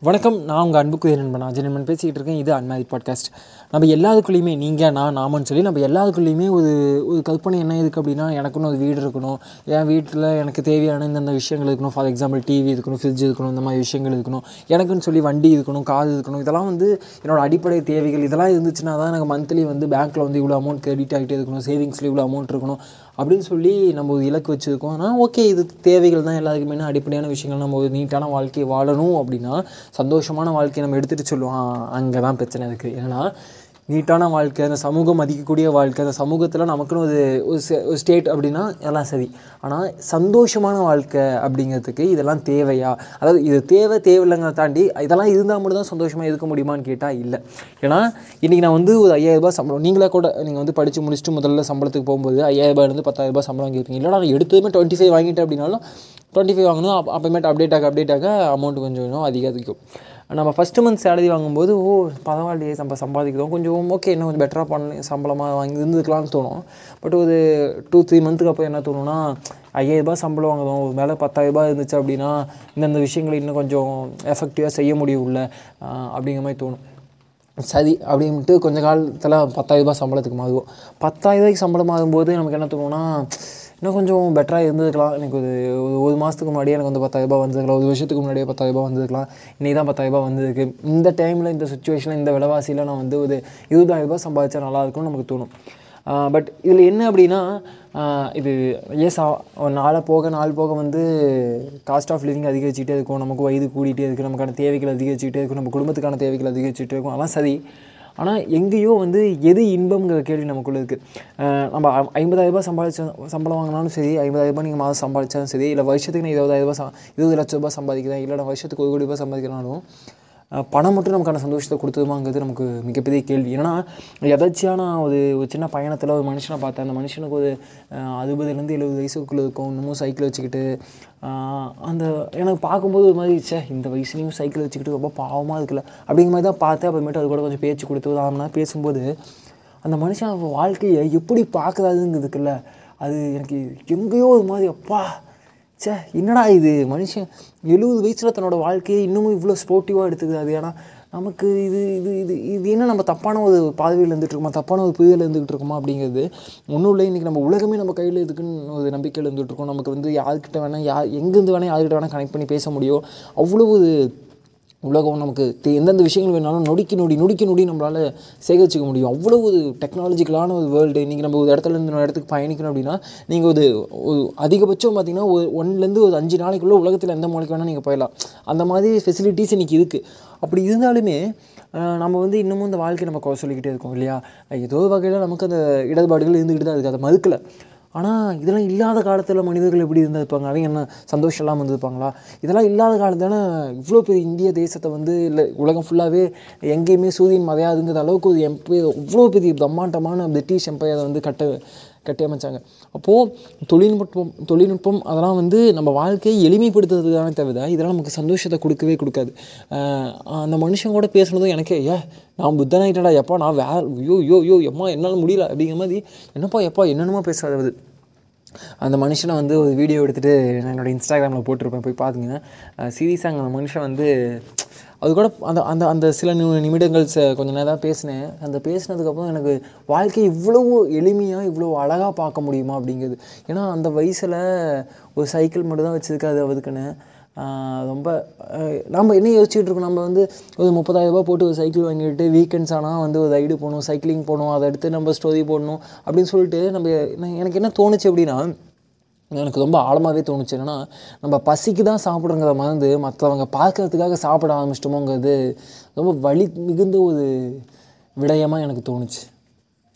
வணக்கம் நான் உங்கள் அன்புக்குரிய நண்பன் அஜய் நண்பன். பேசிக்கிட்டு இருக்கேன் இது அன்மேரிட் பாட்காஸ்ட் நம்ம எல்லாத்துக்குள்ளேயுமே நீங்கள் நான் நாமன்னு சொல்லி நம்ம எல்லாத்துக்குள்ளேயுமே ஒரு ஒரு கற்பனை என்ன இருக்குது அப்படின்னா எனக்குன்னு ஒரு வீடு இருக்கணும். என் வீட்டில் எனக்கு தேவையான இந்தந்த விஷயங்கள் இருக்கணும். ஃபார் எக்ஸாம்பிள் டிவி இருக்கணும் ஃப்ரிட்ஜ் இருக்கணும் இந்த மாதிரி விஷயங்கள் இருக்கணும். எனக்குன்னு சொல்லி வண்டி இருக்கணும் கார் இருக்கணும். இதெல்லாம் வந்து என்னோடய அடிப்படை தேவைகள். இதெல்லாம் இருந்துச்சுன்னா தான் எனக்கு மந்த்லி வந்து பேங்க்கில் வந்து இவ்வளோ அமௌண்ட் கிரெடிட் ஆகிட்டே இருக்கணும். சேவிங்ஸில் இவ்வளோ அமௌண்ட் இருக்கணும். அப்படின்னு சொல்லி நம்ம ஒரு இலக்கு வச்சுருக்கோம். ஆனால் ஓகே இது தேவைகள் தான் எல்லாத்துக்குமே அடிப்படையான விஷயங்கள் நம்ம ஒரு நீட்டான வாழ்க்கையை வாழணும் அப்படின்னா சந்தோஷமான வாழ்க்கையை நம்ம எடுத்துகிட்டு சொல்லுவோம். அங்கே தான் பிரச்சனை இருக்குது ஏன்னா நீட்டான வாழ்க்கை அந்த சமூகம் மதிக்கக்கூடிய வாழ்க்கை அந்த சமூகத்தில் நமக்குன்னு ஒரு ஒரு ஸ்டேட் அப்படின்னா எல்லாம் சரி. ஆனால் சந்தோஷமான வாழ்க்கை அப்படிங்கிறதுக்கு இதெல்லாம் தேவையா? அதாவது இது தேவை தேவையில்லைங்கிறத தாண்டி இதெல்லாம் இருந்தால் மட்டும் தான் சந்தோஷமாக இருக்க முடியுமான்னு கேட்டால் இல்லை. ஏன்னா இன்றைக்கி நான் வந்து ஒரு ஐயாயிரம் ரூபாய் சம்பளம் நீங்களே கூட நீங்கள் வந்து படித்து முடிச்சுட்டு முதல்ல சம்பளத்துக்கு போகும்போது ஐயாயிரம் ரூபாயிலேருந்து பத்தாயிரம் ரூபாய் சம்பளம் வாங்கியிருக்கீங்க இல்லை நான் எடுத்ததுமே டுவெண்ட்டி ஃபைவ் வாங்கிட்டேன் அப்படின்னாலும் டுவெண்ட்டி ஃபைவ் வாங்கணும் அப்போமேட்டு அப்டேட் ஆக அப்டேட் ஆக அமௌண்ட் கொஞ்சம் கொஞ்சம் அதிகரிக்கும். நம்ம ஃபஸ்ட்டு மந்த் சேலரி வாங்கும்போது ஓ பரவாயில்லையே நம்ம சம்பாதிக்கிறோம். கொஞ்சம் ஓகே இன்னும் கொஞ்சம் பெட்டராக பண்ணி சம்பளமாக வாங்கி இருந்துக்கலாம்னு தோணும். பட் ஒரு டூ த்ரீ மந்த்துக்கு அப்புறம் என்ன தோணும்னா ஐயாயிரரூபா சம்பளம் வாங்குறோம். ஒரு மேலே பத்தாயிரரூபா இருந்துச்சு அப்படின்னா இந்தந்த விஷயங்களை இன்னும் கொஞ்சம் எஃபெக்டிவாக செய்ய முடியும்ல. அப்படிங்கிற மாதிரி தோணும். சரி அப்படின்ட்டு கொஞ்ச காலத்தில் பத்தாயிரரூபா சம்பளத்துக்கு மாறுவோம். பத்தாயிரரூபாய்க்கு சம்பளம் மாறும்போது நமக்கு என்ன தோணும்னா இன்னும் கொஞ்சம் பெட்டராக இருந்திருக்கலாம் எனக்கு ஒரு ஒரு ஒரு மாதத்துக்கு முன்னாடியே எனக்கு வந்து பத்தாயிரரூபா வந்திருக்கலாம் ஒரு வருஷத்துக்கு முன்னாடியே பத்தாயிரரூபா வந்திருக்கலாம் இன்றைக்கி தான் பத்தாயிரரூபா வந்ததுக்கு இந்த டைமில் இந்த சுச்சுவேஷனில் இந்த விலைவாசியில் நான் வந்து ஒரு இருபதாயிரரூபா சம்பாதிச்சா நல்லா இருக்கும்னு நமக்கு தோணும். பட் இதில் என்ன அப்படின்னா இது எஸ் நாளை போக நாள் போக வந்து காஸ்ட் ஆஃப் லிவிங் அதிகரிச்சுட்டே இருக்கும். நமக்கு வயது கூடிட்டே இருக்குது நமக்கான தேவைகள் அதிகரிச்சுட்டே இருக்கும். நம்ம குடும்பத்துக்கான தேவைகள் அதிகரிச்சுட்டே இருக்கும். அதான் சரி. ஆனால் எங்கேயோ வந்து எது இன்பம்ங்கிற கேள்வி நமக்குள்ள இருக்குது நம்ம ஐ- ஐம்பதாயிரம் ரூபாய் சம்பாதிச்ச சம்பளம் வாங்கினாலும் சரி ஐம்பதாயிரம் ரூபாய் நீங்கள் மாதம் சம்பாதிச்சாலும் சரி இல்லை வருஷத்துக்கு நான் இருபதாயிரம் ரூபாய் இருபது லட்ச ரூபாய் சம்பாதிக்கிறேன் இல்லை நான் வருஷத்துக்கு ஒரு கோடி ரூபாய் சம்பாதிக்கிறனாலும் பணம் மட்டும் நமக்கான சந்தோஷத்தை கொடுத்துருமாங்கிறது நமக்கு மிகப்பெரிய கேள்வி. ஏன்னா எதாச்சியான ஒரு ஒரு சின்ன பயணத்தில் ஒரு மனுஷனை பார்த்தேன் அந்த மனுஷனுக்கு ஒரு அறுபதுலேருந்து எழுபது வயசுக்குள்ளே இருக்கும் இன்னமும் சைக்கிள் வச்சுக்கிட்டு அந்த எனக்கு பார்க்கும்போது ஒரு மாதிரி சே இந்த வயசுலேயும் சைக்கிள் வச்சுக்கிட்டு ரொம்ப பாவமாக இருக்குல்ல அப்படிங்கிற மாதிரி தான் பார்த்தேன். அப்புறமேட்டு அது கூட கொஞ்சம் பேச்சு கொடுத்து ஒரு பேசும்போது அந்த மனுஷன் வாழ்க்கையை எப்படி பார்க்குறாதுங்கிறதுக்குல்ல அது எனக்கு எங்கேயோ ஒரு மாதிரி அப்பா ச்சே என்னடா இது? மனுஷன் எழுபது வயசில் தன்னோட வாழ்க்கையை இன்னமும் இவ்வளோ ஸ்போர்ட்டிவாக எடுத்துக்கிறாரு ஏன்னா நமக்கு இது இது இது இது என்ன நம்ம தப்பான ஒரு பாதையில் இருந்துட்டு இருக்கோமா? தப்பான ஒரு புரிதல் இருந்துகிட்டு இருக்கோமா அப்படிங்கிறது ஒன்றும் இல்லை. இன்றைக்கி நம்ம உலகமே நம்ம கையில் இருக்குன்னு ஒரு நம்பிக்கையில் இருந்துகிட்டு இருக்கோம். நமக்கு வந்து யார்கிட்ட வேணால் யார் எங்கேருந்து வேணால் யார்கிட்ட வேணால் கனெக்ட் பண்ணி பேச முடியும். அவ்வளோ ஒரு உலகம் நமக்கு எந்தெந்த விஷயங்கள் வேணாலும் நொடிக்கு நொடி நொடிக்கு நொடி நம்மளால் சேகரிச்சிக்க முடியும். அவ்வளோ ஒரு டெக்னாலஜிக்கலான ஒரு வேர்ல்டு நீங்கள் நம்ம ஒரு இடத்துல இருந்து இடத்துக்கு பயணிக்கணும் அப்படின்னா நீங்கள் ஒரு ஒரு அதிகபட்சம் பார்த்தீங்கன்னா ஒரு ஒன்லேருந்து ஒரு அஞ்சு நாளைக்குள்ளே உலகத்தில் எந்த மூலைக்கு வேணால் நீங்கள் போயிடலாம். அந்த மாதிரி ஃபெசிலிட்டிஸ் இன்றைக்கி இருக்குது அப்படி இருந்தாலுமே நம்ம வந்து இன்னமும் இந்த வாழ்க்கையை நம்ம சொல்லிக்கிட்டே இருக்கோம் இல்லையா? ஏதோ வகையில் நமக்கு அந்த இடர்பாடுகள் இருந்துக்கிட்டு தான் இருக்குது அதை மறுக்கலை. ஆனால் இதெல்லாம் இல்லாத காலத்தில் மனிதர்கள் எப்படி இருந்திருப்பாங்க? அவங்க என்ன சந்தோஷம் இல்லாமல் இருந்திருப்பாங்களா? இதெல்லாம் இல்லாத காலத்தில் இவ்வளோ பெரிய இந்திய தேசத்தை வந்து இல்லை உலகம் ஃபுல்லாகவே எங்கேயுமே சூரியன் மறையாதுங்கிற அளவுக்கு ஒரு எம்பையர் அவ்வளோ பெரிய பிரம்மாண்டமான பிரிட்டிஷ் எம்பையரை வந்து கட்ட கட்டி அமைச்சாங்க. அப்போது தொழில்நுட்பம் தொழில்நுட்பம் அதெல்லாம் வந்து நம்ம வாழ்க்கையை எளிமைப்படுத்துறதுக்கான தவிர இதெல்லாம் நமக்கு சந்தோஷத்தை கொடுக்கவே கொடுக்காது. அந்த மனுஷன் கூட பேசுனதும் எனக்கே ஏ நான் புத்தனாயிட்டடா எப்பா நான் வேற ஐயோ ஐயோ ஐயோ எம்மா என்னால் முடியல அப்படிங்கிற மாதிரி என்னப்பா எப்பா என்னென்னமோ பேசுறது அந்த மனுஷனை வந்து ஒரு வீடியோ எடுத்துகிட்டு நான் என்னோட இன்ஸ்டாகிராமில் போட்டிருப்பேன் போய் பாருங்க. சீரியஸாக அந்த மனுஷன் வந்து அது கூட அந்த அந்த அந்த சில நி- நிமிடங்கள் ச கொஞ்சம் நேரம் பேசினேன். அந்த பேசினதுக்கப்புறம் எனக்கு வாழ்க்கை இவ்வளவு எளிமையாக இவ்வளோ அழகாக பார்க்க முடியுமா அப்படிங்கிறது. ஏன்னா அந்த வயசில் ஒரு சைக்கிள் மட்டும் தான் வச்சுருக்காது அதுக்குன்னு ரொம்ப நம்ம என்ன யோசிச்சுட்டு இருக்கோம்? நம்ம வந்து ஒரு முப்பதாயிரரூபா போட்டு ஒரு சைக்கிள் வாங்கிட்டு வீக்கெண்ட்ஸ் ஆனால் வந்து ஒரு ரைடு போகணும் சைக்கிளிங் போகணும் அதை எடுத்து நம்ம ஸ்டோரி போடணும் அப்படின்னு சொல்லிட்டு நம்ம எனக்கு என்ன தோணுச்சு அப்படின்னா எனக்கு ரொம்ப ஆழமாகவே தோணுச்சு என்னென்னா நம்ம பசிக்கு தான் சாப்பிட்றங்கிற மறந்து மற்றவங்க பார்க்கறதுக்காக சாப்பிட ஆரம்பிச்சிட்டோமோங்கிறது ரொம்ப வலி மிகுந்த ஒரு விடயமாக எனக்கு தோணுச்சு.